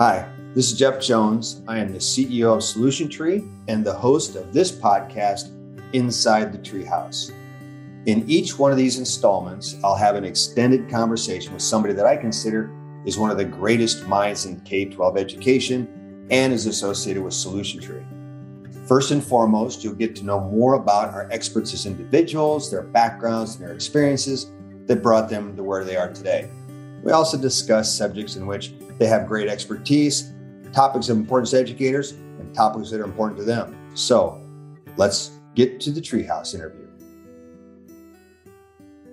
Hi, this is Jeff Jones. I am the CEO of Solution Tree and the host of this podcast, Inside the Treehouse. In each one of these installments, I'll have an extended conversation with somebody that I consider is one of the greatest minds in K 12 education and is associated with Solution Tree. First and foremost, you'll get to know more about our experts as individuals, their backgrounds, and their experiences that brought them to where they are today. We also discuss subjects in which they have great expertise, topics of importance to educators, and topics that are important to them. So let's get to the Treehouse interview.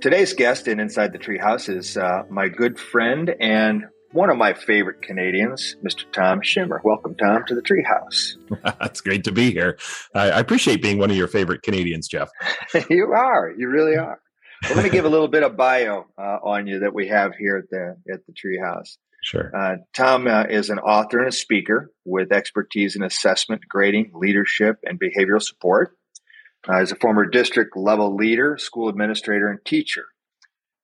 Today's guest in Inside the Treehouse is uh, my good friend and one of my favorite Canadians, Mr. Tom Schimmer. Welcome, Tom, to the Treehouse. That's great to be here. I, I appreciate being one of your favorite Canadians, Jeff. you are. You really are. We're going to give a little bit of bio uh, on you that we have here at the at the Treehouse. Sure. Uh, Tom uh, is an author and a speaker with expertise in assessment, grading, leadership, and behavioral support. Uh, he's a former district level leader, school administrator, and teacher.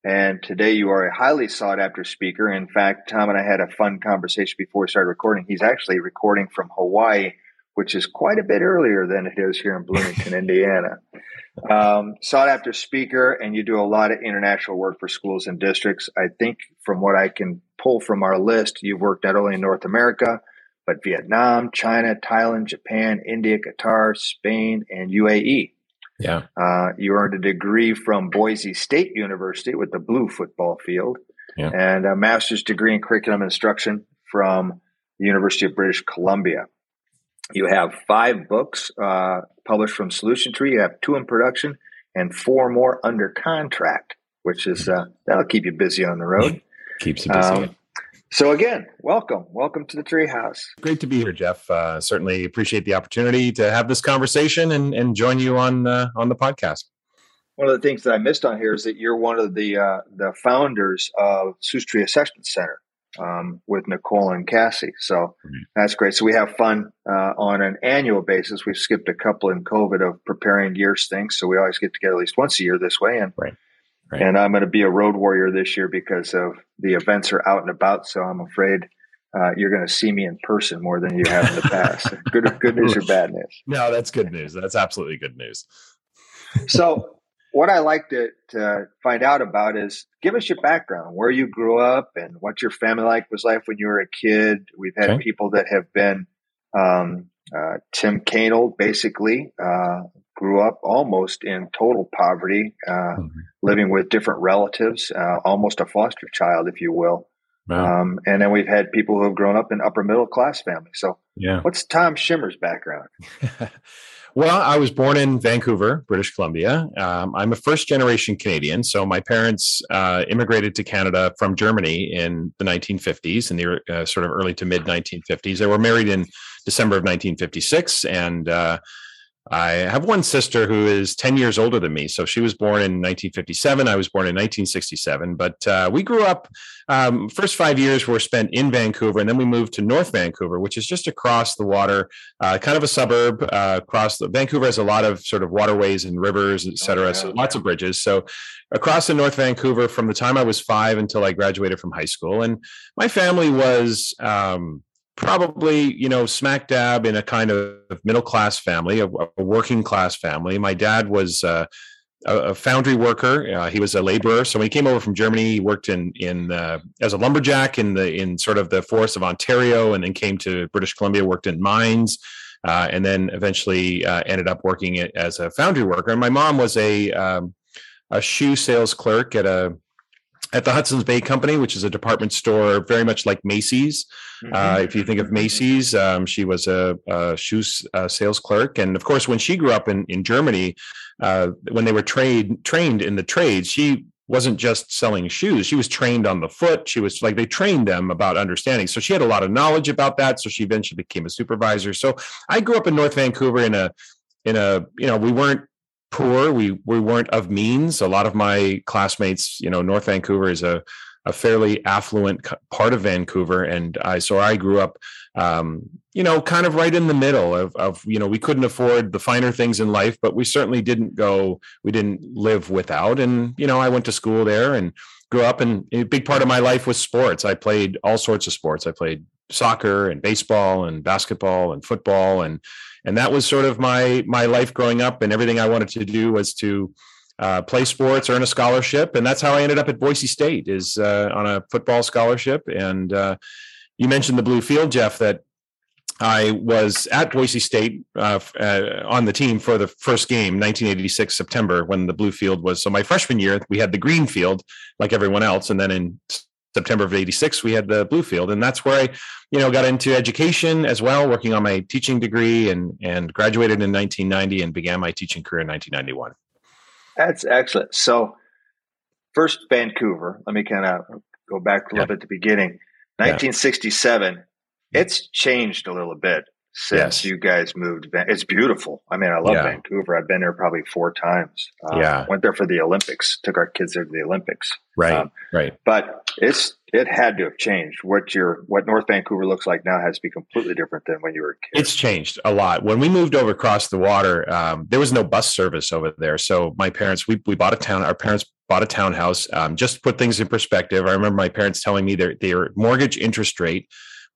And today you are a highly sought after speaker. In fact, Tom and I had a fun conversation before we started recording. He's actually recording from Hawaii, which is quite a bit earlier than it is here in Bloomington, Indiana. Um, sought after speaker, and you do a lot of international work for schools and districts. I think from what I can pull from our list, you've worked not only in North America, but Vietnam, China, Thailand, Japan, India, Qatar, Spain, and UAE. Yeah. Uh, you earned a degree from Boise State University with the blue football field yeah. and a master's degree in curriculum instruction from the University of British Columbia. You have five books uh, published from Solution Tree. You have two in production and four more under contract, which is uh, that'll keep you busy on the road. Keeps you busy. Um, so again, welcome, welcome to the Treehouse. Great to be here, Jeff. Uh, certainly appreciate the opportunity to have this conversation and, and join you on uh, on the podcast. One of the things that I missed on here is that you're one of the uh, the founders of Tree Assessment Center um, with Nicole and Cassie. So mm-hmm. that's great. So we have fun uh, on an annual basis. We've skipped a couple in COVID of preparing years things, so we always get together at least once a year this way. And right. Right. And I'm going to be a road warrior this year because of the events are out and about. So I'm afraid uh, you're going to see me in person more than you have in the past. good, good news or bad news? No, that's good news. That's absolutely good news. so, what I like to, to find out about is give us your background, where you grew up, and what your family like was like when you were a kid. We've had okay. people that have been um, uh, Tim Kanold, basically, uh, grew up almost in total poverty, uh, mm-hmm. living with different relatives, uh, almost a foster child, if you will. Wow. Um, and then we've had people who have grown up in upper middle class families. So, yeah. what's Tom Schimmer's background? well, I was born in Vancouver, British Columbia. Um, I'm a first generation Canadian. So, my parents uh, immigrated to Canada from Germany in the 1950s, in the uh, sort of early to mid 1950s. They were married in December of 1956. And uh, I have one sister who is 10 years older than me. So she was born in 1957. I was born in 1967. But uh, we grew up, um, first five years were spent in Vancouver. And then we moved to North Vancouver, which is just across the water, uh, kind of a suburb uh, across the, Vancouver has a lot of sort of waterways and rivers, et cetera. Oh, yeah, so lots of bridges. So across the North Vancouver from the time I was five until I graduated from high school. And my family was, um, probably you know smack dab in a kind of middle class family a, a working class family. My dad was uh, a, foundry worker. Uh, he was a laborer. So when he came over from germany he worked in in uh, as a lumberjack in the in sort of the forests of ontario and then came to british columbia worked in mines uh, and then eventually uh, ended up working as a foundry worker. And my mom was a um, a shoe sales clerk at a at the Hudson's Bay Company, which is a department store very much like Macy's. Mm-hmm. Uh, if you think of Macy's, um, she was a, a shoe uh, sales clerk, and of course, when she grew up in in Germany, uh, when they were trade trained in the trades, she wasn't just selling shoes. She was trained on the foot. She was like they trained them about understanding. So she had a lot of knowledge about that. So she eventually became a supervisor. So i grew up in north vancouver in a in a you know we weren't poor. We we weren't of means. A lot of my classmates, you know, North Vancouver is a a fairly affluent part of Vancouver, and I so I grew up, um, you know, kind of right in the middle of of you know we couldn't afford the finer things in life, but we certainly didn't go. We didn't live without, and you know, I went to school there and grew up, and a big part of my life was sports. I played all sorts of sports. I played soccer and baseball and basketball and football and and that was sort of my my life growing up and everything i wanted to do was to uh, play sports earn a scholarship and that's how i ended up at boise state is uh, on a football scholarship and uh, you mentioned the blue field jeff that I was at Boise State uh, uh, on the team for the first game, 1986 September, when the blue field was. So my freshman year, we had the green field like everyone else, and then in September of 86, we had the blue field. And that's where I, you know, got into education as well, working on my teaching degree and, and graduated in 1990 and began my teaching career in 1991. That's excellent. So first Vancouver, let me kind of go back a little yeah. bit to the beginning. 1967, yeah. it's changed a little bit since yes. you guys moved. It's beautiful. I mean, I love yeah. Vancouver. I've been there probably four times. Um, yeah, went there for the Olympics. Took our kids there to the Olympics. Right, um, right. But it's it had to have changed. What your what North Vancouver looks like now has to be completely different than when you were a kid. It's changed a lot. When we moved over across the water, um, there was no bus service over there. So my parents, we we bought a town. Our parents bought a townhouse. Um, just to put things in perspective, I remember my parents telling me their their mortgage interest rate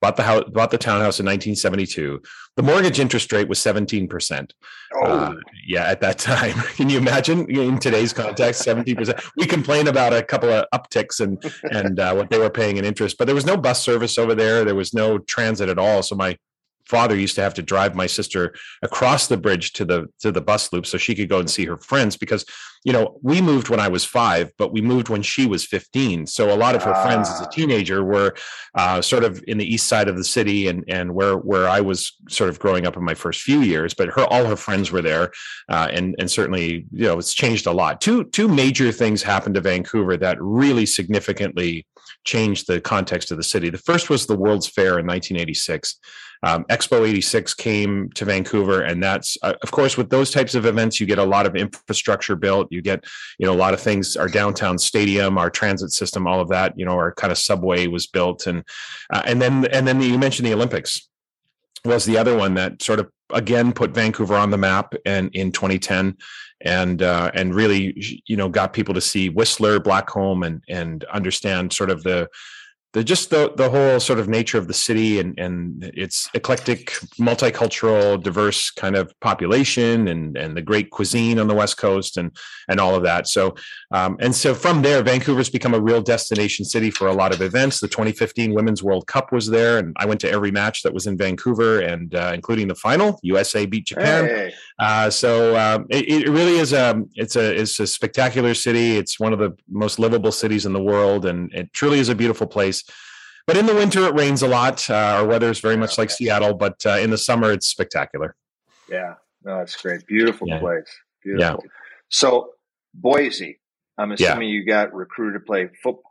bought the house, bought the townhouse in 1972. The mortgage interest rate was 17%. Oh. Uh, yeah, at that time. Can you imagine in today's context, 17%? We complain about a couple of upticks and, and uh, what they were paying in interest, but there was no bus service over there. There was no transit at all. So my father used to have to drive my sister across the bridge to the to the bus loop so she could go and see her friends because you know we moved when i was five but we moved when she was 15 so a lot of her friends as a ah. teenager were uh, sort of in the east side of the city and and where where i was sort of growing up in my first few years but her all her friends were there uh, and and certainly you know it's changed a lot. Two two major things happened to vancouver that really significantly changed the context of the city. The first was the world's fair in 1986 um, Expo 86 came to Vancouver, and that's uh, of course with those types of events, you get a lot of infrastructure built. You get you know a lot of things. Our downtown stadium, our transit system, all of that. You know, our kind of subway was built, and uh, and then and then you mentioned the Olympics was the other one that sort of again put Vancouver on the map and in 2010 and uh, and really you know got people to see Whistler, Blackcomb, and and understand sort of the the just the the whole sort of nature of the city and and its eclectic, multicultural, diverse kind of population and and the great cuisine on the west coast and and all of that. So um, and so from there, Vancouver's become a real destination city for a lot of events. The 2015 Women's World Cup was there, and I went to every match that was in Vancouver, and uh, including the final. USA beat Japan. Hey. Uh, so um, it, it, really is a it's a it's a spectacular city. It's one of the most livable cities in the world, and it truly is a beautiful place. But in the winter, it rains a lot. Uh, our weather is very much like Seattle, but uh, in the summer, it's spectacular. Yeah, no, that's great. Beautiful yeah. place. Beautiful. Yeah. So, Boise, I'm assuming yeah. you got recruited to play football.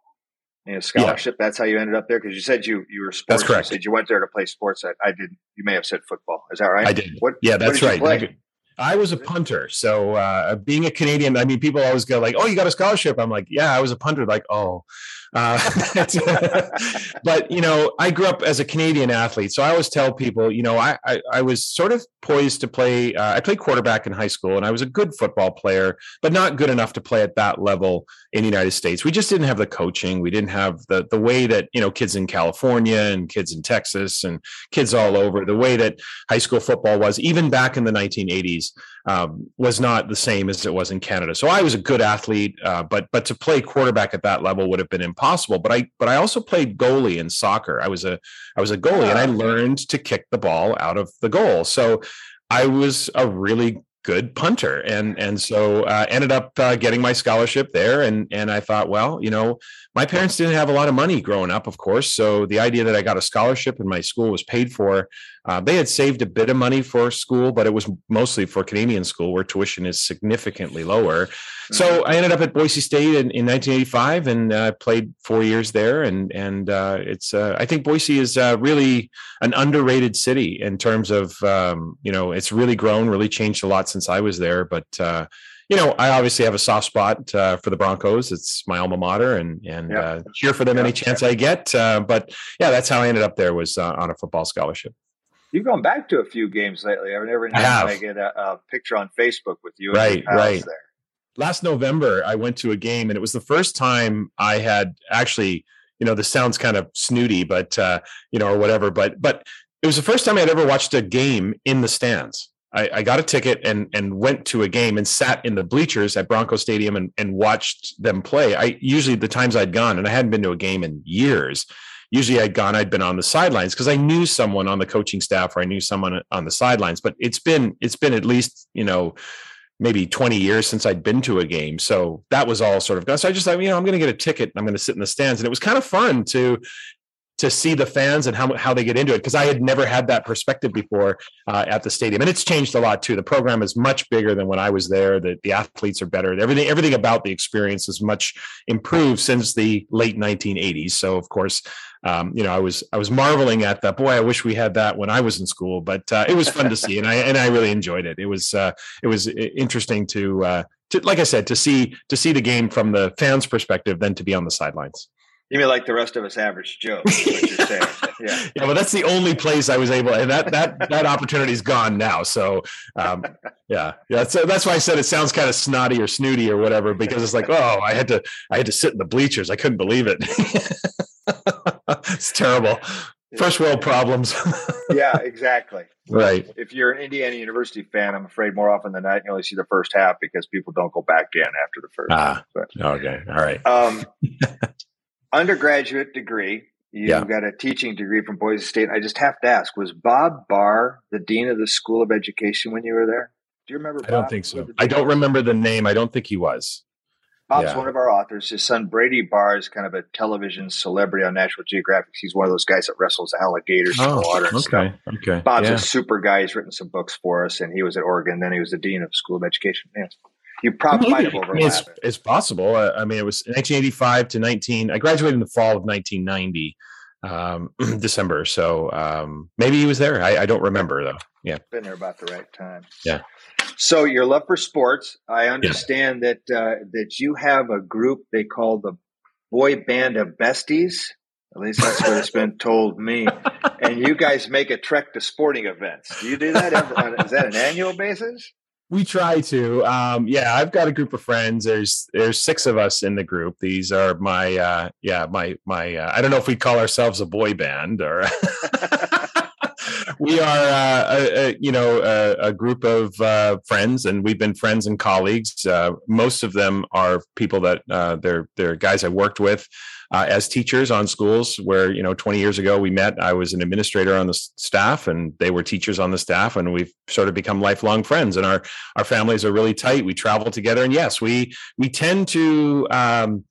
You know, scholarship. Yeah. That's how you ended up there because you said you you were sports. That's correct. You said you went there to play sports. I, I did. You may have said football. Is that right? I did. What? Yeah, that's what right. I was a punter. So uh, being a Canadian, I mean, people always go like, "Oh, you got a scholarship." I'm like, "Yeah, I was a punter." Like, "Oh." Uh, but you know, I grew up as a Canadian athlete, so I always tell people, you know, I I, I was sort of poised to play. Uh, I played quarterback in high school, and I was a good football player, but not good enough to play at that level in the United States. We just didn't have the coaching. We didn't have the the way that you know kids in California and kids in Texas and kids all over the way that high school football was even back in the 1980s um, was not the same as it was in Canada. So I was a good athlete, uh, but but to play quarterback at that level would have been impossible. But I but I also played goalie in soccer. I was a I was a goalie, and I learned to kick the ball out of the goal. So I was a really good punter and and so uh, ended up uh, getting my scholarship there and and I thought well you know my parents didn't have a lot of money growing up of course so the idea that I got a scholarship and my school was paid for uh, they had saved a bit of money for school but it was mostly for Canadian school where tuition is significantly lower so mm-hmm. I ended up at Boise State in, in 1985 and uh, played four years there and and uh, it's uh, I think Boise is really an underrated city in terms of um, you know it's really grown really changed a lot since I was there. But uh, you know, I obviously have a soft spot uh, for the Broncos. It's my alma mater, and and yeah. uh, cheer for them yeah. any chance I get. Uh, but yeah, that's how I ended up there was uh, on a football scholarship. You've gone back to a few games lately. I mean, every now I get a, a, picture on Facebook with you. Right, right. There. Last November, I went to a game, and it was the first time I had actually you know, this sounds kind of snooty, but uh, you know, or whatever. But but it was the first time I'd ever watched a game in the stands. I, I, got a ticket and and went to a game and sat in the bleachers at Bronco Stadium and, and watched them play. I usually the times I'd gone, and I hadn't been to a game in years. Usually I'd gone, I'd been on the sidelines because I knew someone on the coaching staff or I knew someone on the sidelines. But it's been it's been at least you know maybe 20 years since I'd been to a game. So that was all sort of gone. So I just thought, you know, I'm going to get a ticket. and I'm going to sit in the stands. And it was kind of fun to to see the fans and how, how they get into it because I had never had that perspective before uh, at the stadium. And it's changed a lot too. The program is much bigger than when I was there. The, the athletes are better. Everything everything about the experience is much improved since the late 1980s so of course um, you know I was I was marveling at that boy I wish we had that when I was in school. But uh, it was fun to see and I and I really enjoyed it. It was uh, it was interesting to uh, to, like I said, to see to see the game from the fans' perspective than to be on the sidelines. You mean like the rest of us average Joe? yeah. yeah, but that's the only place I was able, and that that that opportunity's gone now. So, um, yeah, yeah. So that's why I said it sounds kind of snotty or snooty or whatever because it's like, oh, I had to I had to sit in the bleachers. I couldn't believe it. it's terrible. First world problems. yeah, exactly. Right. If you're an Indiana University fan, I'm afraid more often than not you only see the first half because people don't go back in after the first. Ah, but, okay, all right. Um, undergraduate degree. You yeah. got a teaching degree from Boise State. I just have to ask: Was Bob Barr the dean of the School of Education when you were there? Do you remember? I don't think so. I don't remember the name. I don't think he was. Bob's yeah. one of our authors. His son Brady Barr is kind of a television celebrity on National Geographic. He's one of those guys that wrestles alligators oh, in the oh, water. okay, stuff. okay. Bob's yeah. a super guy. He's written some books for us, and he was at Oregon. Then he was the dean of School of Education. Yeah. You probably might have overlapped. It's, it's, possible. I, I, mean, it was 1985 to 19. I graduated in the fall of 1990, um, December. So um, maybe he was there. I, I, don't remember though. Yeah, been there about the right time. Yeah. So your love for sports. I understand yeah. that uh, that you have a group they call the Boy Band of Besties. At least that's what it's been told me. And you guys make a trek to sporting events. Do you do that? Ever, is that an annual basis? We try to um yeah i've got a group of friends. There's there's six of us in the group. These are my uh yeah my my uh, i don't know if we call ourselves a boy band or we are uh, a, a, you know a, a group of uh, friends and we've been friends and colleagues. Uh, most of them are people that uh, they're they're guys i worked with uh, as teachers on schools where you know 20 years ago we met i was an administrator on the staff and they were teachers on the staff and we've sort of become lifelong friends and our our families are really tight we travel together and yes we we tend to um,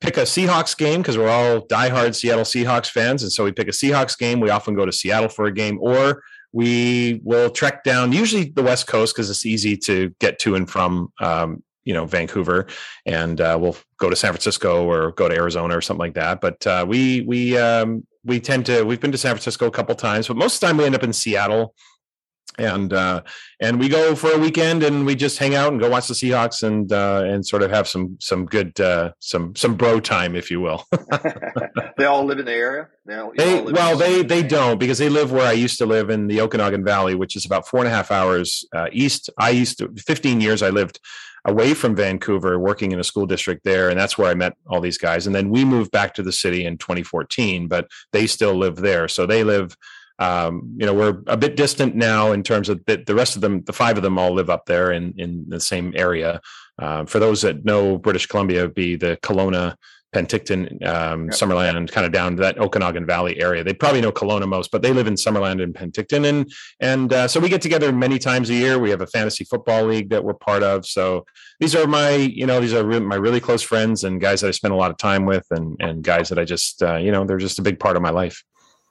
pick a Seahawks game because we're all diehard Seattle Seahawks fans. And so we pick a Seahawks game. We often go to Seattle for a game, or we will trek down, usually the West Coast, because it's easy to get to and from um, you know Vancouver, and uh, we'll go to San Francisco or go to Arizona or something like that. But uh, we we um, we tend to we've been to San Francisco a couple times, but most of the time we end up in Seattle and uh, and we go for a weekend and we just hang out and go watch the Seahawks and uh, and sort of have some some good uh, some some bro time, if you will. they all live in the area. They, all, they well they they don't because they live where I used to live in the Okanagan Valley, which is about four and a half hours uh, east. I used to fifteen years I lived away from Vancouver, working in a school district there, and that's where I met all these guys. And then we moved back to the city in 2014, but they still live there, so they live um, you know, we're a bit distant now in terms of the, the, rest of them. The five of them all live up there in in the same area. Uh, for those that know British Columbia, be the Kelowna, Penticton, um, yep. Summerland, kind of down to that Okanagan Valley area. They probably know Kelowna most, but they live in Summerland and Penticton, and and uh, so we get together many times a year. We have a fantasy football league that we're part of. So these are my, you know, these are re- my really close friends and guys that I spend a lot of time with, and and guys that I just, uh, you know, they're just a big part of my life.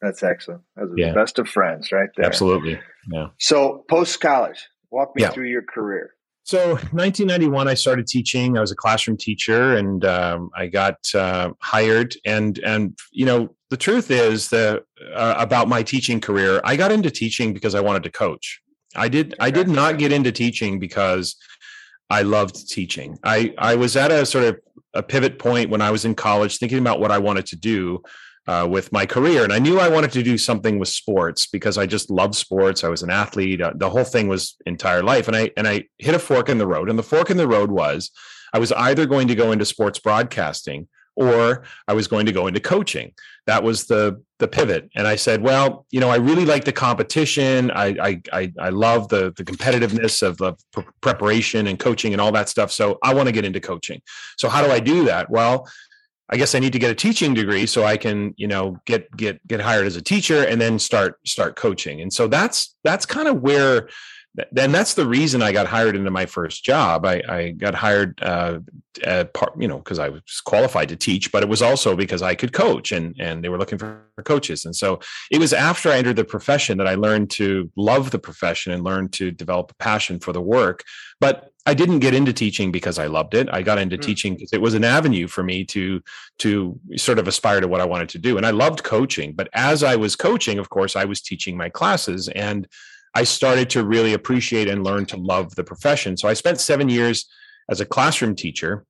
That's excellent. Are yeah. the best of friends, right there. Absolutely. Yeah. So post college, walk me yeah. through your career. So 1991, I started teaching. I was a classroom teacher, and um, I got uh, hired. And and you know, the truth is that uh, about my teaching career, I got into teaching because I wanted to coach. I did. I did not get into teaching because I loved teaching. I I was at a sort of a pivot point when I was in college, thinking about what I wanted to do uh, with my career. And I knew I wanted to do something with sports because I just loved sports. I was an athlete. Uh, the whole thing was entire life. And I and I hit a fork in the road. And the fork in the road was I was either going to go into sports broadcasting or I was going to go into coaching. That was the the pivot. And I said, well, you know, I really like the competition. I I I, I love the the competitiveness of, of preparation and coaching and all that stuff. So I want to get into coaching. So how do I do that? Well, I guess I need to get a teaching degree so I can, you know, get get get hired as a teacher and then start start coaching. And so that's that's kind of where then that's the reason I got hired into my first job. I, I got hired, uh, part, you know, because I was qualified to teach, but it was also because I could coach, and and they were looking for coaches. And so it was after I entered the profession that I learned to love the profession and learned to develop a passion for the work. But I didn't get into teaching because I loved it. I got into mm. teaching because it was an avenue for me to to sort of aspire to what I wanted to do. And I loved coaching, but as I was coaching, of course, I was teaching my classes and I started to really appreciate and learn to love the profession. So I spent seven years as a classroom teacher.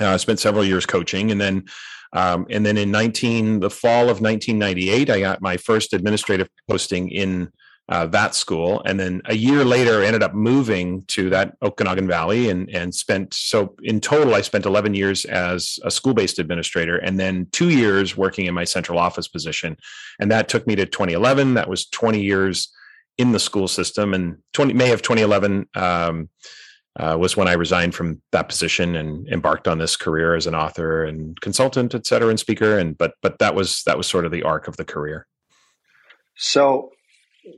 Uh, I uh, spent several years coaching, and then um, and then in 19 the fall of 1998, I got my first administrative posting in uh, that school, and then a year later, I ended up moving to that Okanagan Valley, and and spent so in total, I spent 11 years as a school-based administrator, and then two years working in my central office position, and that took me to 2011. That was 20 years in the school system. And 20, May of 2011 um, uh, was when I resigned from that position and embarked on this career as an author and consultant, et cetera, and speaker. And but but that was that was sort of the arc of the career. So,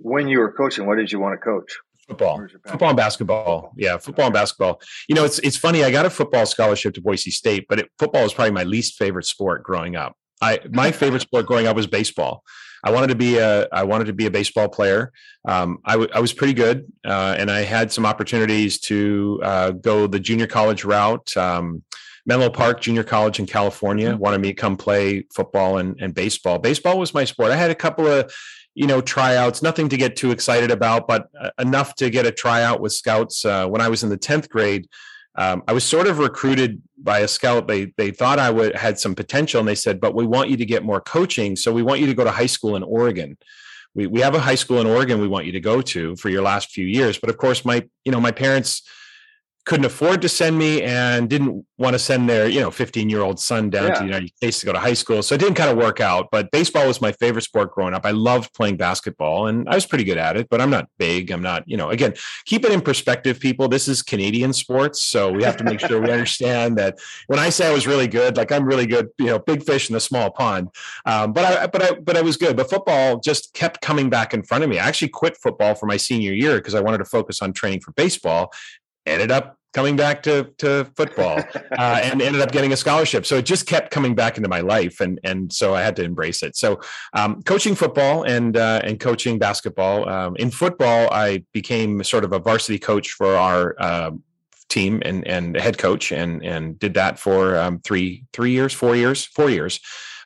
when you were coaching, what did you want to coach? Football, football and basketball. Yeah, football and basketball. You know, it's it's funny. I got a football scholarship to Boise State, but it, football was probably my least favorite sport growing up. I my favorite sport growing up was baseball. I wanted to be a I wanted to be a baseball player. Um, I, w- I was pretty good, uh, and I had some opportunities to uh, go the junior college route. Um, Menlo Park Junior College in California mm-hmm. wanted me to come play football and, and baseball. Baseball was my sport. I had a couple of you know tryouts, nothing to get too excited about, but uh, enough to get a tryout with scouts uh, when I was in the tenth grade um, I was sort of recruited by a scout. They they thought I would had some potential, and they said, "But we want you to get more coaching, so we want you to go to high school in Oregon." We we have a high school in Oregon we want you to go to for your last few years. But of course, my you know my parents couldn't afford to send me and didn't want to send their you know 15 year old son down yeah. to the united states to go to high school. So it didn't kind of work out but baseball was my favorite sport growing up. I loved playing basketball and i was pretty good at it but i'm not big i'm not you know again keep it in perspective people. This is canadian sports so we have to make sure we understand that when i say i was really good like i'm really good you know big fish in a small pond. Um, but i but i but i was good. But football just kept coming back in front of me. I actually quit football for my senior year because i wanted to focus on training for baseball ended up coming back to to football uh, and ended up getting a scholarship. So it just kept coming back into my life, and and so I had to embrace it. So um, coaching football and uh, and coaching basketball. Um, in football, I became sort of a varsity coach for our. Uh, team and and head coach and and did that for um, three three years four years four years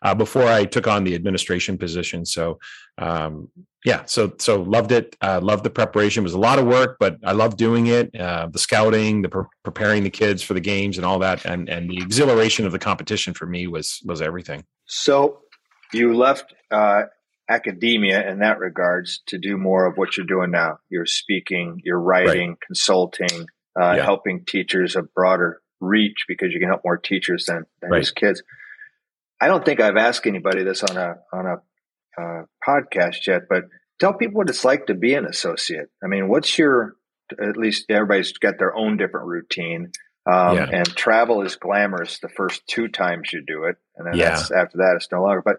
uh, before I took on the administration position. So, um, yeah, so so loved it. Uh, loved the preparation. It was a lot of work, but I loved doing it. Uh, the scouting, the pre- preparing the kids for the games, and all that, and and the exhilaration of the competition for me was was everything. So, you left uh, academia in that regards to do more of what you're doing now. You're speaking, you're writing, right. consulting, uh, yeah. helping teachers a broader reach because you can help more teachers than, than right. just kids. I don't think I've asked anybody this on a on a uh, podcast yet, but tell people what it's like to be an associate. I mean, what's your at least everybody's got their own different routine. Um, yeah. And travel is glamorous the first two times you do it, and then yeah. after that it's no longer. But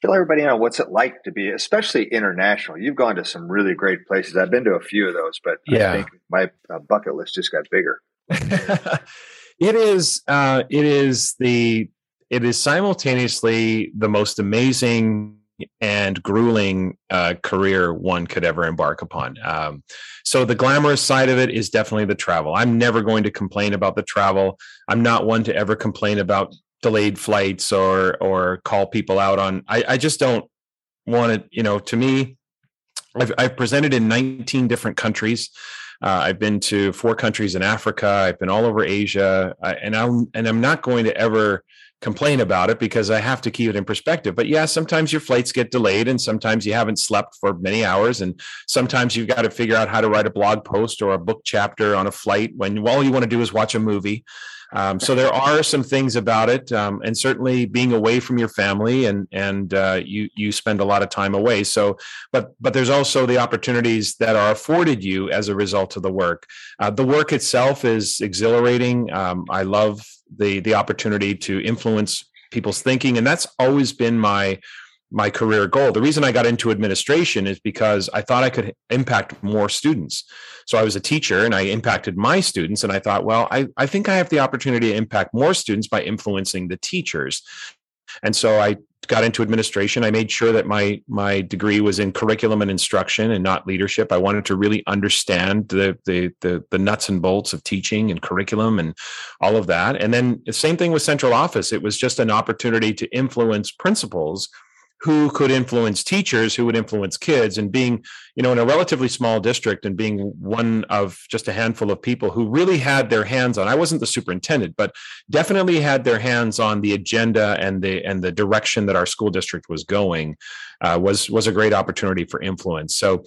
tell everybody know what's it like to be, especially international. You've gone to some really great places. I've been to a few of those, but yeah. I think my uh, bucket list just got bigger. it is. Uh, it is the it is simultaneously the most amazing and grueling uh, career one could ever embark upon. Um, so the glamorous side of it is definitely the travel. I'm never going to complain about the travel. I'm not one to ever complain about delayed flights or or call people out on. I, I just don't want it. You know, to me, I've, I've presented in 19 different countries. Uh, I've been to four countries in Africa. I've been all over Asia, I, and I'm and I'm not going to ever complain about it because I have to keep it in perspective. But yeah, sometimes your flights get delayed and sometimes you haven't slept for many hours. And sometimes you've got to figure out how to write a blog post or a book chapter on a flight when all you want to do is watch a movie. Um, so there are some things about it, um, and certainly being away from your family, and and uh, you you spend a lot of time away. So, but but there's also the opportunities that are afforded you as a result of the work. Uh, the work itself is exhilarating. Um, I love the the opportunity to influence people's thinking, and that's always been my my career goal. The reason I got into administration is because I thought I could impact more students. So I was a teacher and I impacted my students. And I thought, well, I, I think I have the opportunity to impact more students by influencing the teachers. And so I got into administration. I made sure that my my degree was in curriculum and instruction and not leadership. I wanted to really understand the the the, the nuts and bolts of teaching and curriculum and all of that. And then the same thing with central office. It was just an opportunity to influence principals who could influence teachers who would influence kids and being you know in a relatively small district and being one of just a handful of people who really had their hands on i wasn't the superintendent but definitely had their hands on the agenda and the and the direction that our school district was going uh, was was a great opportunity for influence. So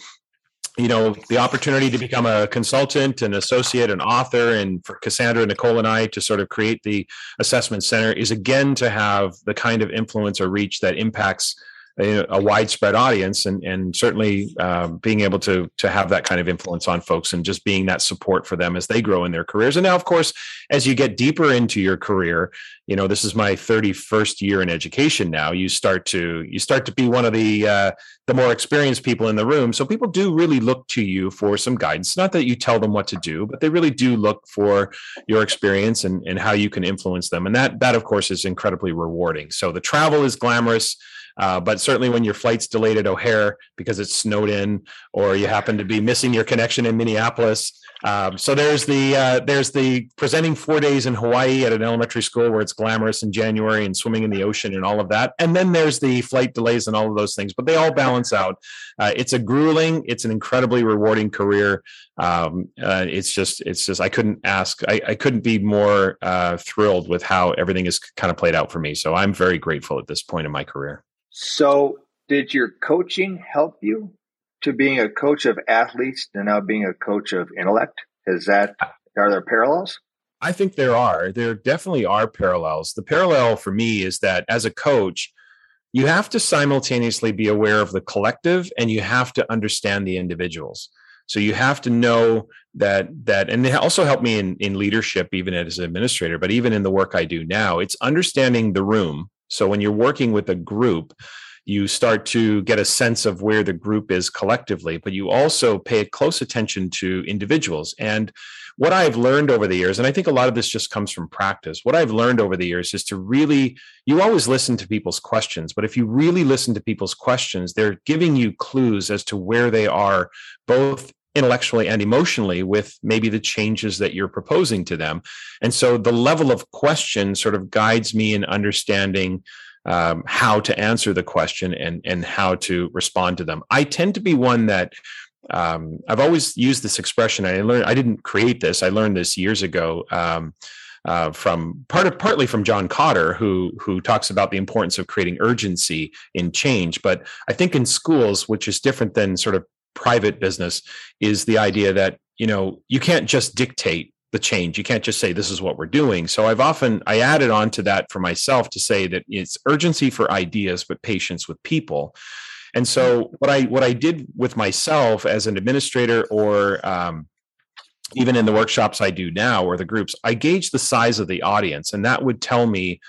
you know the opportunity to become a consultant an associate an author and for cassandra nicole and i to sort of create the assessment center is again to have the kind of influence or reach that impacts a, widespread audience and and certainly um, being able to to have that kind of influence on folks and just being that support for them as they grow in their careers. And now of course as you get deeper into your career you know this is my 31st year in education now. You start to you start to be one of the uh, the more experienced people in the room. So people do really look to you for some guidance. Not that you tell them what to do but they really do look for your experience and, and how you can influence them. And that that of course is incredibly rewarding. So the travel is glamorous uh, but certainly when your flight's delayed at O'Hare because it's snowed in, or you happen to be missing your connection in Minneapolis. Um, so there's the uh, there's the presenting four days in Hawaii at an elementary school where it's glamorous in January and swimming in the ocean and all of that, and then there's the flight delays and all of those things. But they all balance out. Uh, it's a grueling, it's an incredibly rewarding career. Um, uh, it's just it's just I couldn't ask I, I couldn't be more uh, thrilled with how everything is kind of played out for me. So I'm very grateful at this point in my career. So, did your coaching help you to being a coach of athletes and now being a coach of intellect? Is that are there parallels? I think there are. There definitely are parallels. The parallel for me is that as a coach, you have to simultaneously be aware of the collective and you have to understand the individuals. So you have to know that that and it also helped me in in leadership even as an administrator, but even in the work I do now, it's understanding the room so when you're working with a group, you start to get a sense of where the group is collectively, but you also pay close attention to individuals. And what I've learned over the years, and I think a lot of this just comes from practice, what I've learned over the years is to really, you always listen to people's questions, but if you really listen to people's questions, they're giving you clues as to where they are, both intellectually and emotionally with maybe the changes that you're proposing to them. And so the level of question sort of guides me in understanding um, how to answer the question and and how to respond to them. I tend to be one that um, I've always used this expression. I learned I didn't create this. I learned this years ago. Um, uh, from part of partly from John Kotter, who who talks about the importance of creating urgency in change. But I think in schools, which is different than sort of private business is the idea that you know you can't just dictate the change. You can't just say this is what we're doing. So i've often i added on to that for myself to say that it's urgency for ideas but patience with people. And so what i what i did with myself as an administrator or um, even in the workshops i do now or the groups i gauge the size of the audience and that would tell me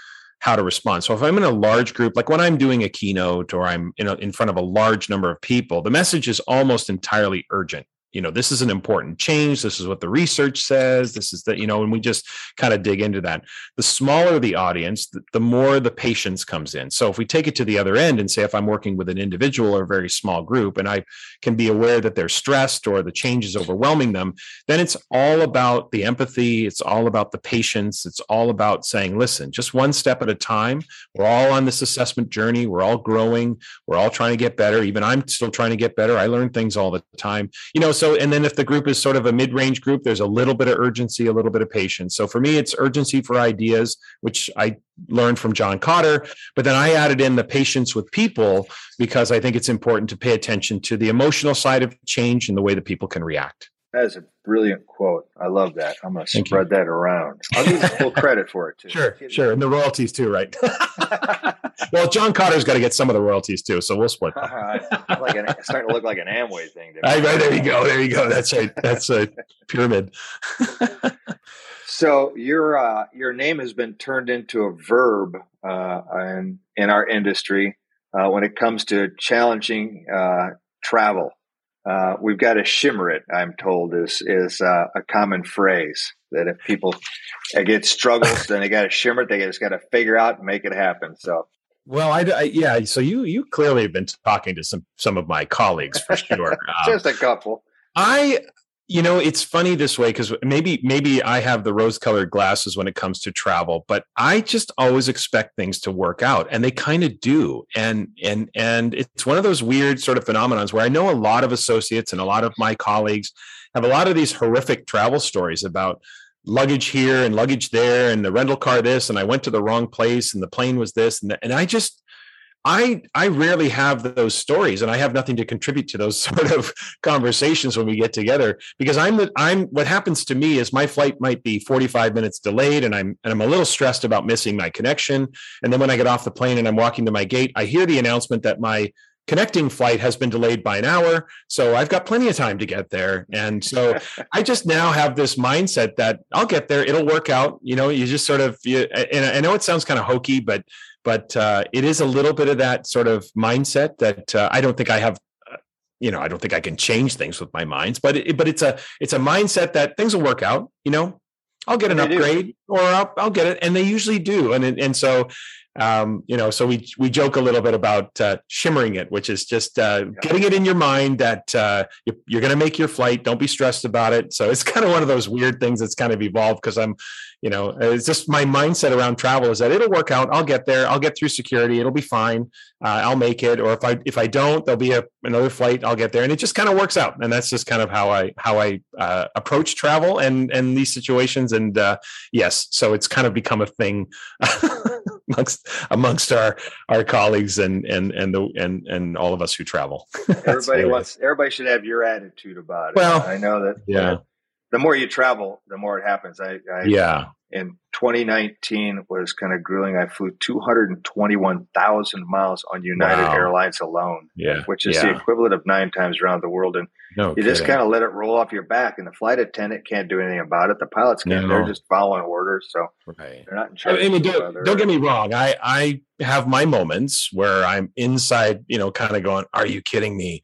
how to respond. So if I'm in a large group, like when I'm doing a keynote or I'm in, a, in front of a large number of people, the message is almost entirely urgent you know this is an important change this is what the research says this is that you know and we just kind of dig into that. The smaller the audience the, the, more the patience comes in. So if we take it to the other end and say if i'm working with an individual or a very small group and i can be aware that they're stressed or the change is overwhelming them then it's all about the empathy it's all about the patience it's all about saying listen just one step at a time. We're all on this assessment journey. We're all growing. We're all trying to get better. Even i'm still trying to get better. I learn things all the time. You know so and then if the group is sort of a mid-range group there's a little bit of urgency a little bit of patience. So for me it's urgency for ideas which i learned from john kotter but then i added in the patience with people because i think it's important to pay attention to the emotional side of change and the way that people can react That is a brilliant quote. I love that. I'm going to spread that around. I'll give you full credit for it too. Sure, sure, and the royalties too, right? well, John Kotter's got to get some of the royalties too, so we'll split. like an, starting to look like an Amway thing. Right, right, there you go. There you go. That's right. That's a pyramid. so your uh, your name has been turned into a verb uh, in in our industry uh, when it comes to challenging uh, travel uh, we've got to shimmer it. I'm told is is uh, a common phrase that if people get struggles, then they got to shimmer it. They just got to figure out and make it happen. So. Well, I, I, yeah. So you you clearly have been talking to some some of my colleagues for sure. Um, just a couple. I you know it's funny this way because maybe maybe i have the rose colored glasses when it comes to travel but i just always expect things to work out and they kind of do and and and it's one of those weird sort of phenomenons where i know a lot of associates and a lot of my colleagues have a lot of these horrific travel stories about luggage here and luggage there and the rental car this and i went to the wrong place and the plane was this and, the, and i just I I rarely have those stories, and I have nothing to contribute to those sort of conversations when we get together because I'm the, I'm what happens to me is my flight might be 45 minutes delayed, and I'm and I'm a little stressed about missing my connection. And then when I get off the plane and I'm walking to my gate, I hear the announcement that my connecting flight has been delayed by an hour so i've got plenty of time to get there and so i just now have this mindset that i'll get there it'll work out you know you just sort of you, and i know it sounds kind of hokey but but uh, it is a little bit of that sort of mindset that uh, I don't think I have. Uh, you know, I don't think I can change things with my minds, but it, but it's a it's a mindset that things will work out. You know, I'll get an upgrade do. or I'll, I'll get it, and they usually do. And and so um, you know, so we we joke a little bit about uh, shimmering it, which is just uh, getting it in your mind that uh, you're, you're going to make your flight. Don't be stressed about it. So it's kind of one of those weird things that's kind of evolved because I'm, you know, it's just my mindset around travel is that it'll work out. I'll get there. I'll get through security. It'll be fine. Uh, I'll make it. Or if I if I don't, there'll be a, another flight. I'll get there, and it just kind of works out. And that's just kind of how I how I uh, approach travel and and these situations. And uh, yes, so it's kind of become a thing. amongst amongst our our colleagues and and and the and and all of us who travel. everybody wants everybody should have your attitude about it. Well, I know that. Yeah. the more you travel, the more it happens. I, I yeah. In 2019 was kind of grueling. I flew 221,000 miles on United wow. Airlines alone. Yeah. Which is yeah. the equivalent of nine times around the world. And no you kidding. just kind of let it roll off your back, and the flight attendant can't do anything about it. The pilots can't; no. they're just following orders, so right. they're not in charge. I mean, don't, don't get me wrong. I I have my moments where I'm inside, you know, kind of going, "Are you kidding me?"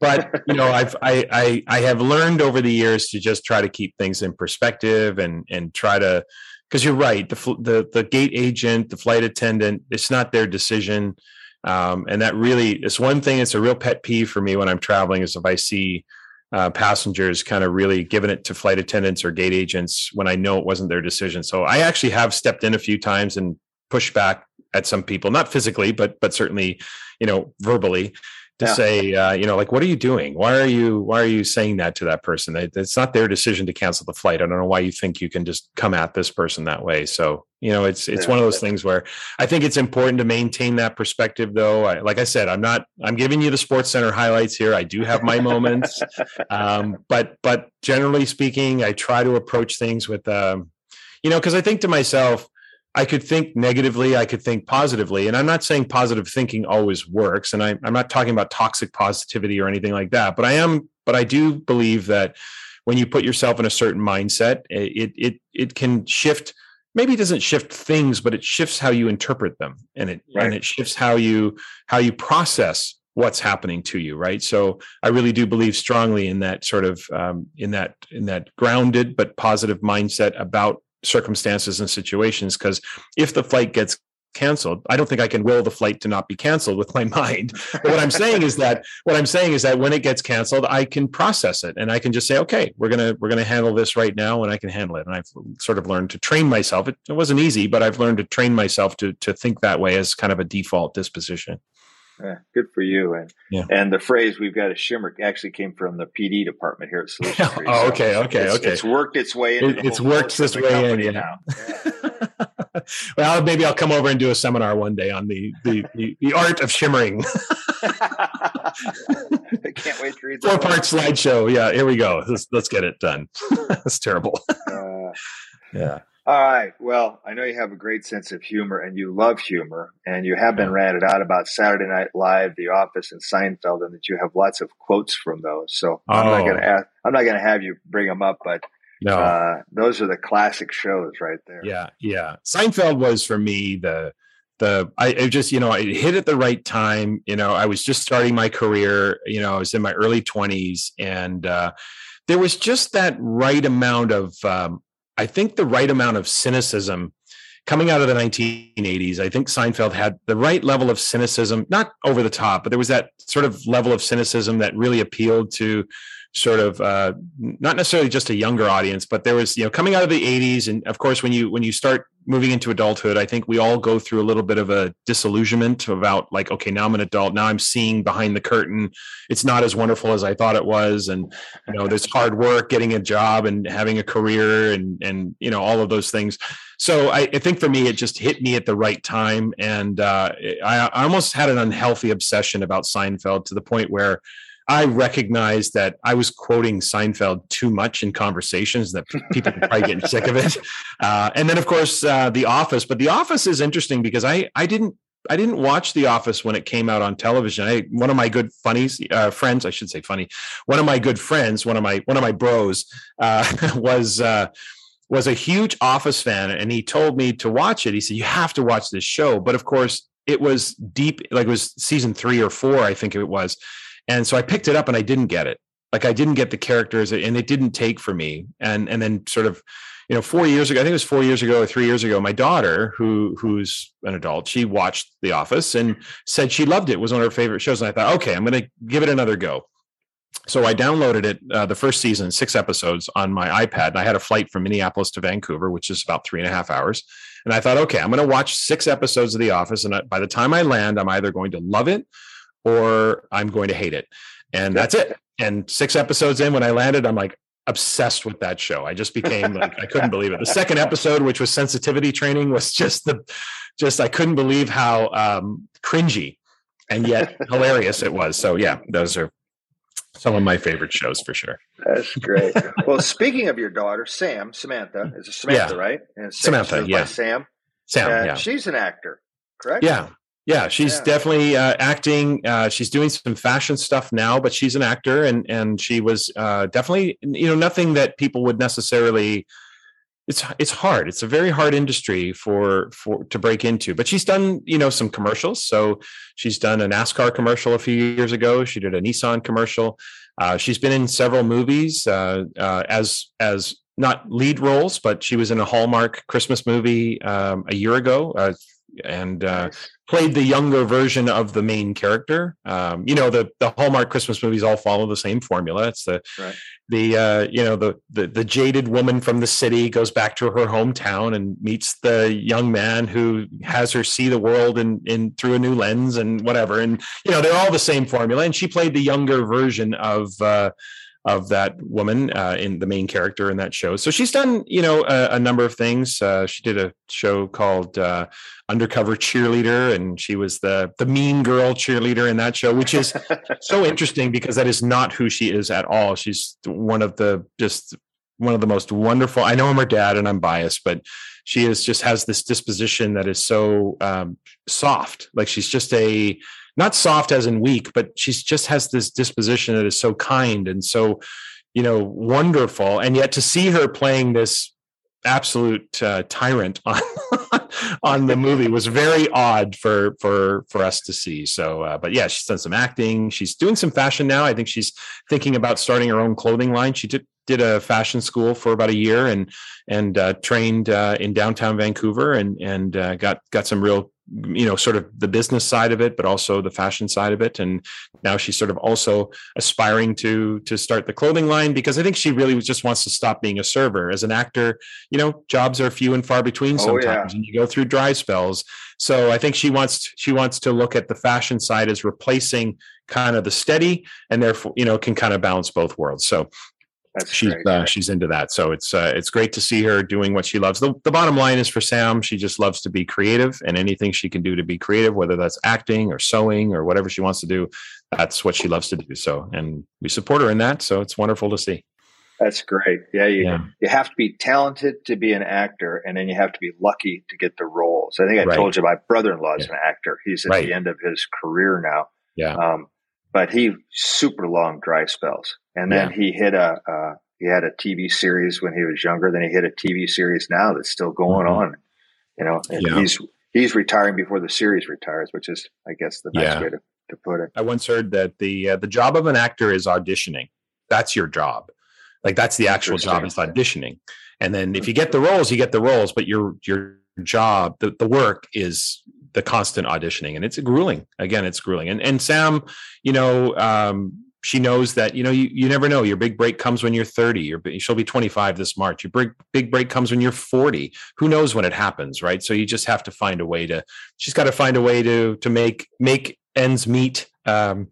But you know, I've I, I I have learned over the years to just try to keep things in perspective and and try to because you're right. The the the gate agent, the flight attendant, it's not their decision um, and that really is one thing. It's a real pet peeve for me when I'm traveling is if I see uh, passengers kind of really giving it to flight attendants or gate agents when I know it wasn't their decision. So I actually have stepped in a few times and pushed back at some people, not physically, but but certainly, you know, verbally to yeah. say, uh, you know, like, what are you doing? Why are you why are you saying that to that person? It's not their decision to cancel the flight. I don't know why you think you can just come at this person that way. So, you know, it's it's yeah. one of those things where I think it's important to maintain that perspective. Though, I, like I said, I'm not I'm giving you the Sports Center highlights here. I do have my moments, um, but but generally speaking, I try to approach things with, um, you know, because I think to myself I could think negatively, I could think positively. And I'm not saying positive thinking always works. And I, am not talking about toxic positivity or anything like that. But I am, but I do believe that when you put yourself in a certain mindset, it it it can shift. Maybe it doesn't shift things, but it shifts how you interpret them, and it right. and it shifts how you how you process what's happening to you right so i really do believe strongly in that sort of um, in that in that grounded but positive mindset about circumstances and situations because if the flight gets canceled i don't think i can will the flight to not be canceled with my mind. But what i'm saying is that what i'm saying is that when it gets canceled i can process it and i can just say okay we're going to we're going to handle this right now and i can handle it. And i've sort of learned to train myself. It, it wasn't easy but i've learned to train myself to to think that way as kind of a default disposition yeah, good for you. And yeah. and the phrase "we've got a shimmer" actually came from the PD department here at Solution. oh, okay, okay, it's, okay. It's worked its way in. It, it's worked its way in. Yeah. Now. Yeah. well, maybe I'll come over and do a seminar one day on the the the, the art of shimmering. I can't wait to read four part slideshow. Yeah, here we go. Let's let's get it done. That's terrible. Uh, yeah. All right. Well, I know you have a great sense of humor and you love humor, and you have been ranted out about Saturday Night Live, The Office, and Seinfeld, and that you have lots of quotes from those. So oh. I'm not going to ask. I'm not going to have you bring them up, but no, uh, those are the classic shows right there. Yeah, yeah. Seinfeld was for me the the I, I, just you know it hit at the right time. You know, I was just starting my career. You know, I was in my early twenties, and uh, there was just that right amount of um, I think the right amount of cynicism coming out of the 1980s. I think Seinfeld had the right level of cynicism, not over the top, but there was that sort of level of cynicism that really appealed to sort of uh, not necessarily just a younger audience, but there was you know coming out of the 80s, and of course when you when you start moving into adulthood, I think we all go through a little bit of a disillusionment about like, okay, now I'm an adult. Now I'm seeing behind the curtain. It's not as wonderful as I thought it was. And, you know, there's hard work, getting a job and having a career and, and, you know, all of those things. So I, I think for me, it just hit me at the right time. And uh, I, I almost had an unhealthy obsession about Seinfeld to the point where I recognized that I was quoting Seinfeld too much in conversations that people are probably getting sick of it. Uh, and then, of course, uh, The Office. But The Office is interesting because I I didn't I didn't watch The Office when it came out on television. I one of my good funnies uh, friends, I should say funny, one of my good friends, one of my one of my bros uh, was uh, was a huge Office fan, and he told me to watch it. He said you have to watch this show, but of course it was deep, like it was season three or four, I think it was and so I picked it up and I didn't get it. Like I didn't get the characters and it didn't take for me. And and then sort of, you know, four years ago, I think it was four years ago or three years ago, my daughter, who who's an adult, she watched The Office and said she loved it. it was one of her favorite shows. And I thought, okay, I'm going to give it another go. So I downloaded it, uh, the first season, six episodes on my iPad. And I had a flight from Minneapolis to Vancouver, which is about three and a half hours. And I thought, okay, I'm going to watch six episodes of The Office. And by the time I land, I'm either going to love it or I'm going to hate it. And that's it. And six episodes in, when I landed, I'm like obsessed with that show. I just became like, I couldn't believe it. The second episode, which was sensitivity training, was just the, just, I couldn't believe how um, cringy and yet hilarious it was. So, yeah, those are some of my favorite shows for sure. That's great. well, speaking of your daughter, Sam, Samantha, is a Samantha, yeah. right? And Samantha, yeah. Sam. Sam, uh, yeah. She's an actor, correct? Yeah. Yeah, she's yeah. definitely uh, acting. Uh, she's doing some fashion stuff now, but she's an actor, and and she was uh, definitely you know nothing that people would necessarily. It's it's hard. It's a very hard industry for for to break into. But she's done you know some commercials. So she's done a NASCAR commercial a few years ago. She did a Nissan commercial. Uh, she's been in several movies uh, uh, as as not lead roles, but she was in a Hallmark Christmas movie um, a year ago, and uh, played the younger version of the main character. Um, you know, the the Hallmark Christmas movies all follow the same formula. It's the right. the uh, you know the, the the jaded woman from the city goes back to her hometown and meets the young man who has her see the world in in through a new lens and whatever. And you know, they're all the same formula. And she played the younger version of. Uh, of that woman uh, in the main character in that show. So she's done, you know, a, a number of things. Uh, she did a show called uh, Undercover Cheerleader, and she was the the mean girl cheerleader in that show, which is so interesting because that is not who she is at all. She's one of the just one of the most wonderful. I know I'm her dad, and I'm biased, but she is just has this disposition that is so um, soft. Like she's just a not soft as in weak, but she just has this disposition that is so kind and so, you know, wonderful. And yet to see her playing this absolute uh, tyrant on on the movie was very odd for for for us to see. So uh, but yeah she's done some acting. She's doing some fashion now. I think she's thinking about starting her own clothing line. She did did a fashion school for about a year and and uh, trained uh, in downtown vancouver and and uh, got got some real you know sort of the business side of it but also the fashion side of it. And now she's sort of also aspiring to to start the clothing line because i think she really just wants to stop being a server. As an actor you know jobs are few and far between sometimes oh, yeah. and you go through dry spells. So i think she wants she wants to look at the fashion side as replacing kind of the steady and therefore you know can kind of balance both worlds. So That's she's uh, she's into that. So it's uh, it's great to see her doing what she loves. The, the bottom line is for Sam, she just loves to be creative, and anything she can do to be creative, whether that's acting or sewing or whatever she wants to do, that's what she loves to do. So, and we support her in that. So it's wonderful to see. That's great. Yeah, you yeah. you have to be talented to be an actor, and then you have to be lucky to get the roles. I think I right. told you my brother-in-law is yeah. an actor. He's at right. the end of his career now. Yeah. Um, but he super long dry spells, and then yeah. he hit a uh, he had a TV series when he was younger. Then he hit a TV series now that's still going mm-hmm. on. You know, yeah. he's he's retiring before the series retires, which is, I guess, the nice yeah. way to, to put it. I once heard that the uh, the job of an actor is auditioning. That's your job. Like that's the actual job is auditioning. And then if you get the roles, you get the roles, but your your job, the, the work is the constant auditioning and it's grueling. Again it's grueling. And and sam you know um, she knows that you know you, you never know. Your big break comes when you're 30 your, she'll be 25 this march. Your big big break comes when you're 40 who knows when it happens right? So you just have to find a way to she's got to find a way to to make make ends meet um,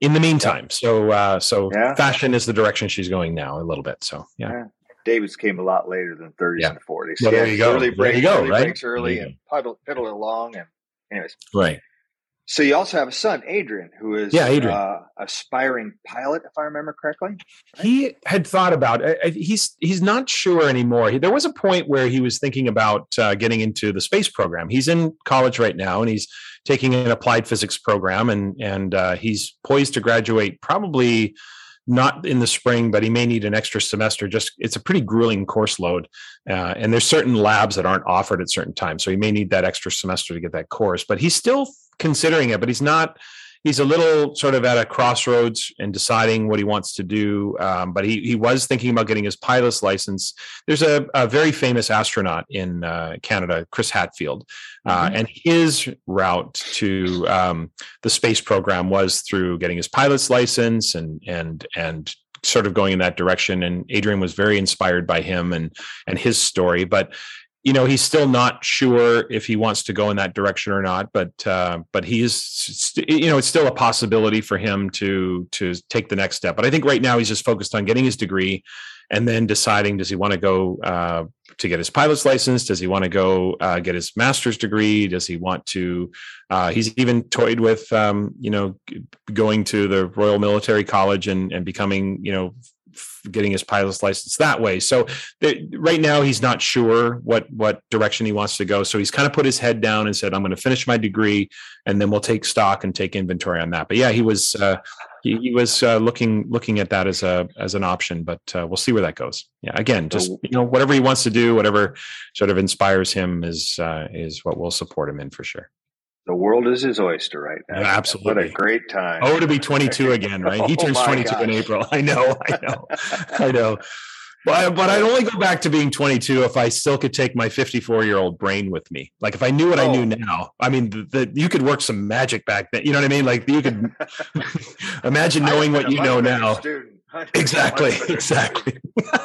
in the meantime. So uh so yeah. fashion is the direction she's going now a little bit. So yeah. yeah. David's came a lot later than 30s yeah. and 40s. So well, there you go. Early breaks, there you go, early right? breaks early and piddle, piddle along. And anyways. Right. So you also have a son, Adrian, who is yeah, Adrian. Uh, aspiring pilot, if I remember correctly. Right? He had thought about. Uh, he's he's not sure anymore. He, there was a point where he was thinking about uh, getting into the space program. He's in college right now, and he's taking an applied physics program, and and uh, he's poised to graduate probably not in the spring, but he may need an extra semester. Just it's a pretty grueling course load, uh, and there's certain labs that aren't offered at certain times, so he may need that extra semester to get that course. But he's still considering it, but he's not he's a little sort of at a crossroads and deciding what he wants to do. Um, but he he was thinking about getting his pilot's license. There's a, a very famous astronaut in uh, Canada, Chris Hadfield, uh, mm-hmm. and his route to um, the space program was through getting his pilot's license and and and sort of going in that direction and adrian was very inspired by him and and his story but you know he's still not sure if he wants to go in that direction or not but uh, but he's you know it's still a possibility for him to to take the next step. But i think right now he's just focused on getting his degree and then deciding does he want to go uh, to get his pilot's license? Does he want to go uh, get his master's degree? Does he want to uh, he's even toyed with um, you know going to the royal military college and and becoming you know getting his pilot's license that way. So right now he's not sure what what direction he wants to go. So he's kind of put his head down and said, "I'm going to finish my degree, and then we'll take stock and take inventory on that." But yeah, he was uh, he, he, was uh, looking looking at that as a as an option, but uh, we'll see where that goes. Yeah, again, just you know whatever he wants to do, whatever sort of inspires him is uh, is what we'll support him in for sure. The world is his oyster right now. Yeah, absolutely. What a great time. Oh, to be 22 again, right? He oh turns 22 gosh. in April. I know, I know, I know. But, but I'd only go back to being 22 if I still could take my 54 year old brain with me. Like if I knew what oh. I knew oh. now, I mean, the, you could work some magic back then. You know what I mean? Like you could imagine knowing what you know now. Exactly, exactly.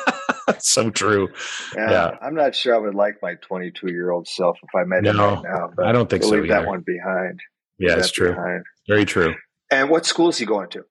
so true. Yeah, yeah, I'm not sure I would like my 22 year old self if I met no, him right now. But I don't think we'll so. Leave either. that one behind. Yeah, it's true. Behind. Very true. And what school is he going to?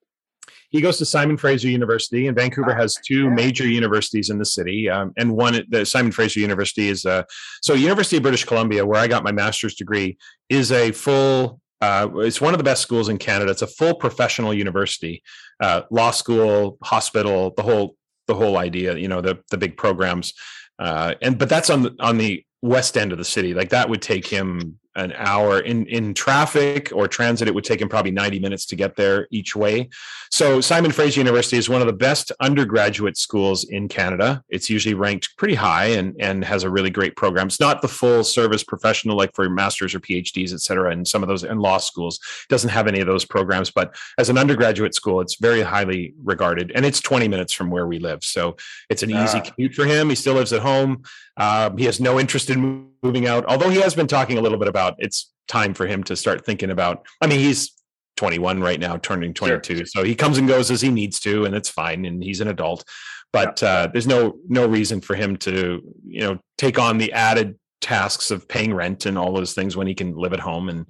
He goes to Simon Fraser University, and Vancouver ah, has two yeah. major universities in the city. Um, and one, the Simon Fraser University is uh, so University of British Columbia, where I got my master's degree, is a full uh, it's one of the best schools in Canada. It's a full professional university, uh, law school, hospital, the whole the whole idea. You know, the the big programs, uh, and but that's on the on the west end of the city. Like that would take him an hour in in traffic or transit it would take him probably 90 minutes to get there each way. So simon fraser university is one of the best undergraduate schools in canada. It's usually ranked pretty high and and has a really great program. It's not the full service professional like for masters or phds et cetera and some of those in law schools. It doesn't have any of those programs but as an undergraduate school it's very highly regarded and it's 20 minutes from where we live. So it's an easy ah. commute for him. He still lives at home. Um, he has no interest in moving out, although he has been talking a little bit about it's time for him to start thinking about. I mean, he's 21 right now, turning 22, sure. so he comes and goes as he needs to, and it's fine, and he's an adult. But yeah. uh, there's no no reason for him to you know take on the added tasks of paying rent and all those things when he can live at home and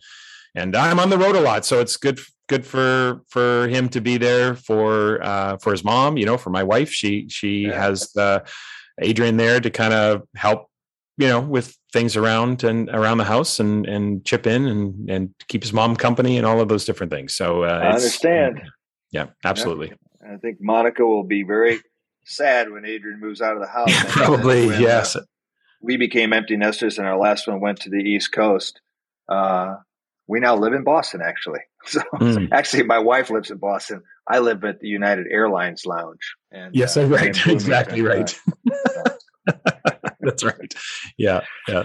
and I'm on the road a lot, so it's good good for for him to be there for uh, for his mom. You know, for my wife, she she yeah. has uh, Adrian there to kind of help you know with things around and around the house and and chip in and and keep his mom company and all of those different things. So uh, i understand. Yeah absolutely yeah. i think monica will be very sad when adrian moves out of the house. Probably when, uh, yes. uh, we became empty nesters and our last one went to the east coast. Uh, we now live in boston actually. So mm. actually my wife lives in boston. I live at the united airlines lounge and yes uh, right. Exactly right that's right. Yeah. Yeah.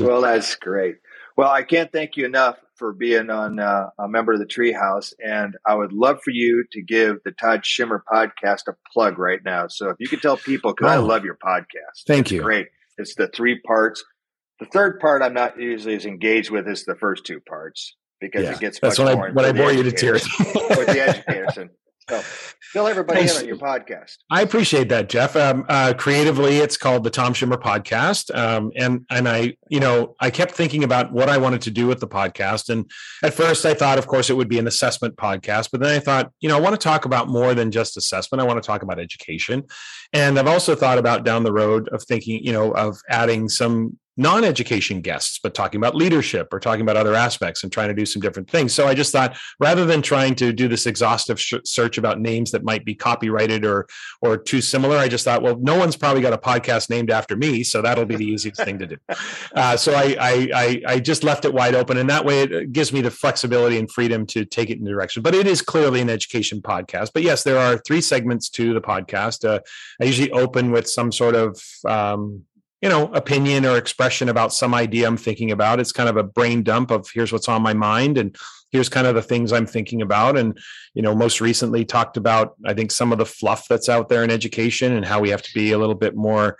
Well, that's great. Well, I can't thank you enough for being on uh, a member of the Treehouse, and I would love for you to give the Todd Schimmer podcast a plug right now. So if you could tell people, because oh, I love your podcast. Thank it's you. Great. It's the three parts. The third part I'm not usually as engaged with is the first two parts because yeah, it gets that's when I when I bore you to tears with the educators. And so fill everybody Thanks. in on your podcast. I appreciate that, Jeff. Um, uh, creatively, it's called the Tom Schimmer Podcast, um, and and I, you know, I kept thinking about what I wanted to do with the podcast. And at first, I thought, of course, it would be an assessment podcast, but then I thought, you know, I want to talk about more than just assessment. I want to talk about education, and I've also thought about down the road of thinking, you know, of adding some non education guests, but talking about leadership or talking about other aspects and trying to do some different things. So I just thought rather than trying to do this exhaustive sh- search about names that might be copyrighted or or too similar, I just thought, well, no one's probably got a podcast named after me, so that'll be the easiest thing to do. Uh, so I, I, I I just left it wide open, and that way it gives me the flexibility and freedom to take it in the direction. But it is clearly an education podcast. But yes, there are three segments to the podcast. Uh, I usually open with some sort of um, you know opinion or expression about some idea i'm thinking about. It's kind of a brain dump of here's what's on my mind and here's kind of the things i'm thinking about. And you know most recently talked about i think some of the fluff that's out there in education and how we have to be a little bit more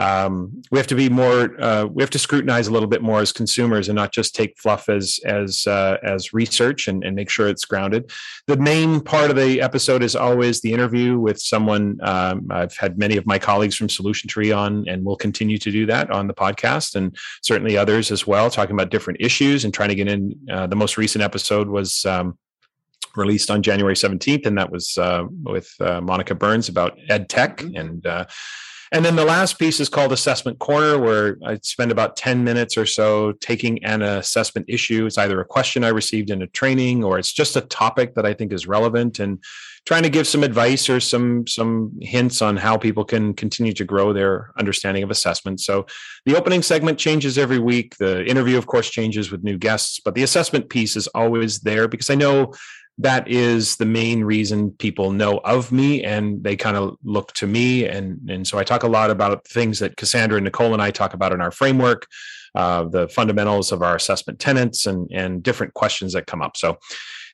um, we have to be more uh, we have to scrutinize a little bit more as consumers and not just take fluff as as uh, as research and, and make sure it's grounded the main part of the episode is always the interview with someone um, i've had many of my colleagues from solution tree on and we'll continue to do that on the podcast and certainly others as well talking about different issues and trying to get in uh, the most recent episode was um, released on January 17th, and that was uh, with uh, Monica Burns about ed tech. Mm-hmm. And uh, and then the last piece is called Assessment Corner, where I spend about 10 minutes or so taking an assessment issue. It's either a question I received in a training or it's just a topic that I think is relevant and trying to give some advice or some some hints on how people can continue to grow their understanding of assessment. So the opening segment changes every week. The interview, of course, changes with new guests, but the assessment piece is always there because I know that is the main reason people know of me and they kind of look to me. And and so i talk a lot about things that cassandra and nicole and i talk about in our framework uh, the fundamentals of our assessment tenets and and different questions that come up. So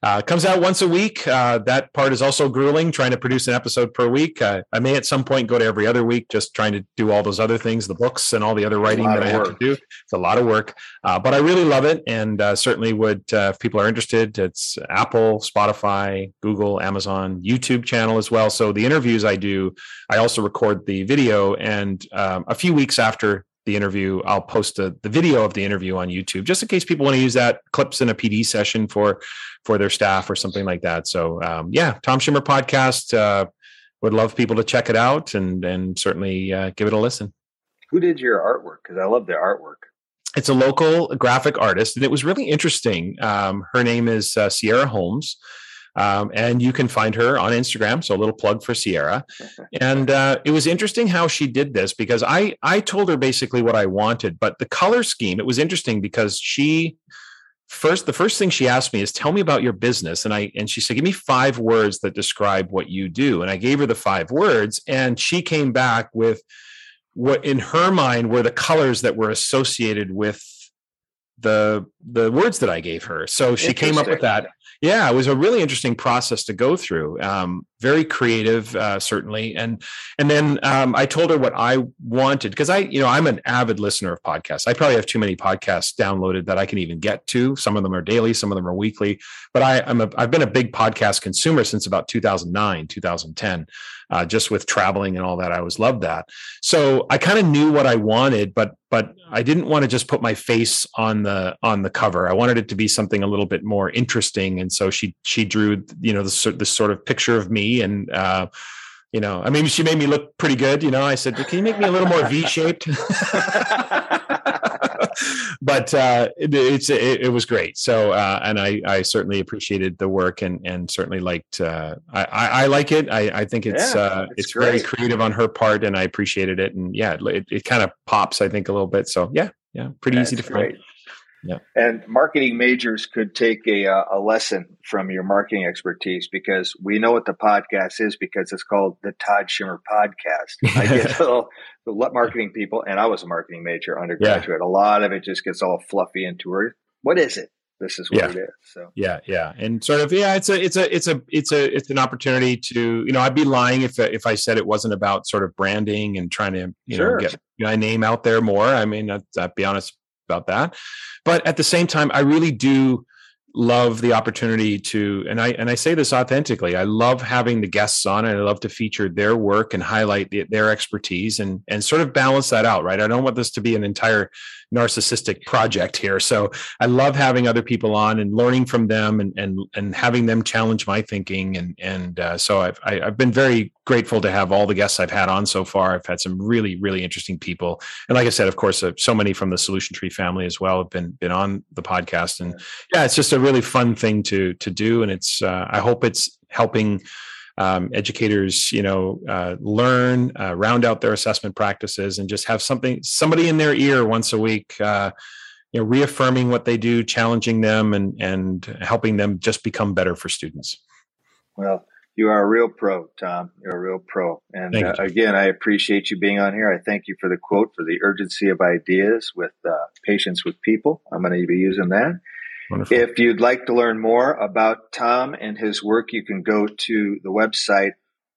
uh, comes out once a week. Uh, that part is also grueling, trying to produce an episode per week. Uh, I may at some point go to every other week, just trying to do all those other things, the books and all the other writing that I have to do. It's a lot of work, uh, but I really love it, and uh, certainly would uh, if people are interested. It's Apple, Spotify, Google, Amazon, YouTube channel as well. So the interviews I do, I also record the video, and um, a few weeks after the interview. I'll post the video of the interview on YouTube just in case people want to use that clips in a PD session for for their staff or something like that. So um, yeah, Tom Schimmer podcast. Uh, would love people to check it out and and certainly uh, give it a listen. Who did your artwork? Because I love the artwork. It's a local graphic artist, and it was really interesting. Um, her name is uh, Sierra Holmes. Um, and you can find her on Instagram. So a little plug for Sierra. And uh, it was interesting how she did this because I I told her basically what I wanted, but the color scheme it was interesting because she first the first thing she asked me is tell me about your business. And i and she said give me five words that describe what you do. And i gave her the five words and she came back with what in her mind were the colors that were associated with the the words that i gave her. So she came up with that. Yeah, it was a really interesting process to go through. Um, very creative, uh, certainly. And and then um, I told her what I wanted because I, you know, I'm an avid listener of podcasts. I probably have too many podcasts downloaded that I can even get to. Some of them are daily, some of them are weekly. But I, I'm a, I've been a big podcast consumer since about 2009, 2010 uh, just with traveling and all that. I always loved that. So I kind of knew what I wanted, but but I didn't want to just put my face on the on the cover. I wanted it to be something a little bit more interesting. And so she she drew you know this, this sort of picture of me and. Uh, you know, I mean, she made me look pretty good. You know, I said, "Can you make me a little more V-shaped?" but uh, it, it's it, it, was great. So, uh, and I, I certainly appreciated the work and and certainly liked. Uh, I, I like it. I, I think it's yeah, uh, it's, very creative on her part, and I appreciated it. And yeah, it, it kind of pops, I think, a little bit. So yeah, yeah, pretty That's easy to find. Yeah. And marketing majors could take a, uh, a lesson from your marketing expertise because we know what the podcast is because it's called the Todd Schimmer Podcast. I get little, the marketing people, and I was a marketing major undergraduate. Yeah. A lot of it just gets all fluffy and toured. What is it? This is what yeah. it is. So yeah, yeah, and sort of yeah, it's a it's a it's a it's a it's an opportunity to you know I'd be lying if if I said it wasn't about sort of branding and trying to you sure. know get my name out there more. I mean, I'd, I'd be honest about that. But at the same time, I really do love the opportunity to and i and i say this authentically i love having the guests on and i love to feature their work and highlight the, their expertise and and sort of balance that out right i don't want this to be an entire narcissistic project here. So I love having other people on and learning from them and and and having them challenge my thinking. And and uh, so I've I, have i have been very grateful to have all the guests I've had on so far. I've had some really really interesting people, and like I said, of course, uh, so many from the Solution Tree family as well have been been on the podcast. And yeah, it's just a really fun thing to to do, and it's uh, I hope it's helping um, educators, you know, uh, learn, uh, round out their assessment practices, and just have something, somebody in their ear once a week, uh, you know, reaffirming what they do, challenging them, and and helping them just become better for students. Well, you are a real pro, Tom. You're a real pro. And uh, again, I appreciate you being on here. I thank you for the quote for the urgency of ideas with uh, patience with people. I'm going to be using that. Wonderful. If you'd like to learn more about Tom and his work, you can go to the website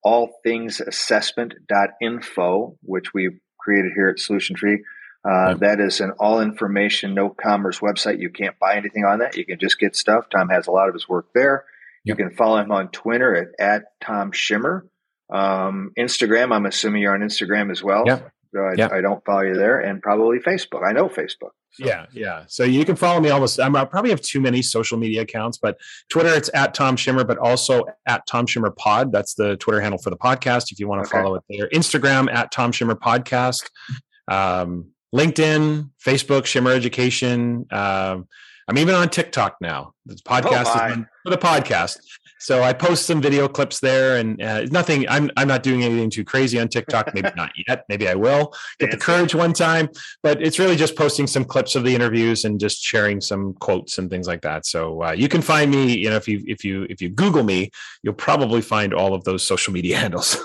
allthingsassessment.info, which we've created here at Solution Tree. Uh, yep. That is an all information, no commerce website. You can't buy anything on that. You can just get stuff. Tom has a lot of his work there. Yep. You can follow him on Twitter at, at Tom Schimmer. Um, Instagram, I'm assuming you're on Instagram as well. Yeah. So I, I, don't follow you there, and probably Facebook. I know Facebook. So. Yeah, yeah. So you can follow me almost. I'm, I probably have too many social media accounts, but Twitter it's at Tom Schimmer, but also at Tom Schimmer Pod. That's the Twitter handle for the podcast. If you want to okay. follow it there, Instagram at Tom Schimmer Podcast, um, LinkedIn, Facebook, Schimmer Education. Um, I'm even on TikTok now. The podcast oh, for the podcast. So I post some video clips there, and uh, nothing. I'm I'm not doing anything too crazy on TikTok. Maybe not yet. Maybe I will get the courage one time. But it's really just posting some clips of the interviews and just sharing some quotes and things like that. So uh, you can find me. You know, if you if you if you Google me, you'll probably find all of those social media handles.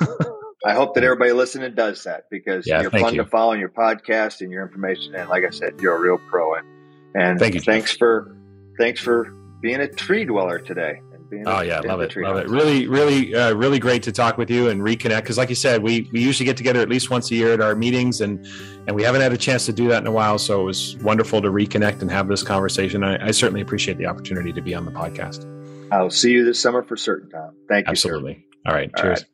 I hope that everybody listening does that because yeah, you're fun you. to follow in your podcast and your information. And like I said, you're a real pro. And and thank you. Thanks Jeff. for thanks for being a tree dweller today being oh yeah love it love it really really uh, really great to talk with you and reconnect because like you said we we usually get together at least once a year at our meetings and and we haven't had a chance to do that in a while so it was wonderful to reconnect and have this conversation i, I certainly appreciate the opportunity to be on the podcast i'll see you this summer for certain tom thank you absolutely sir. all right all cheers right.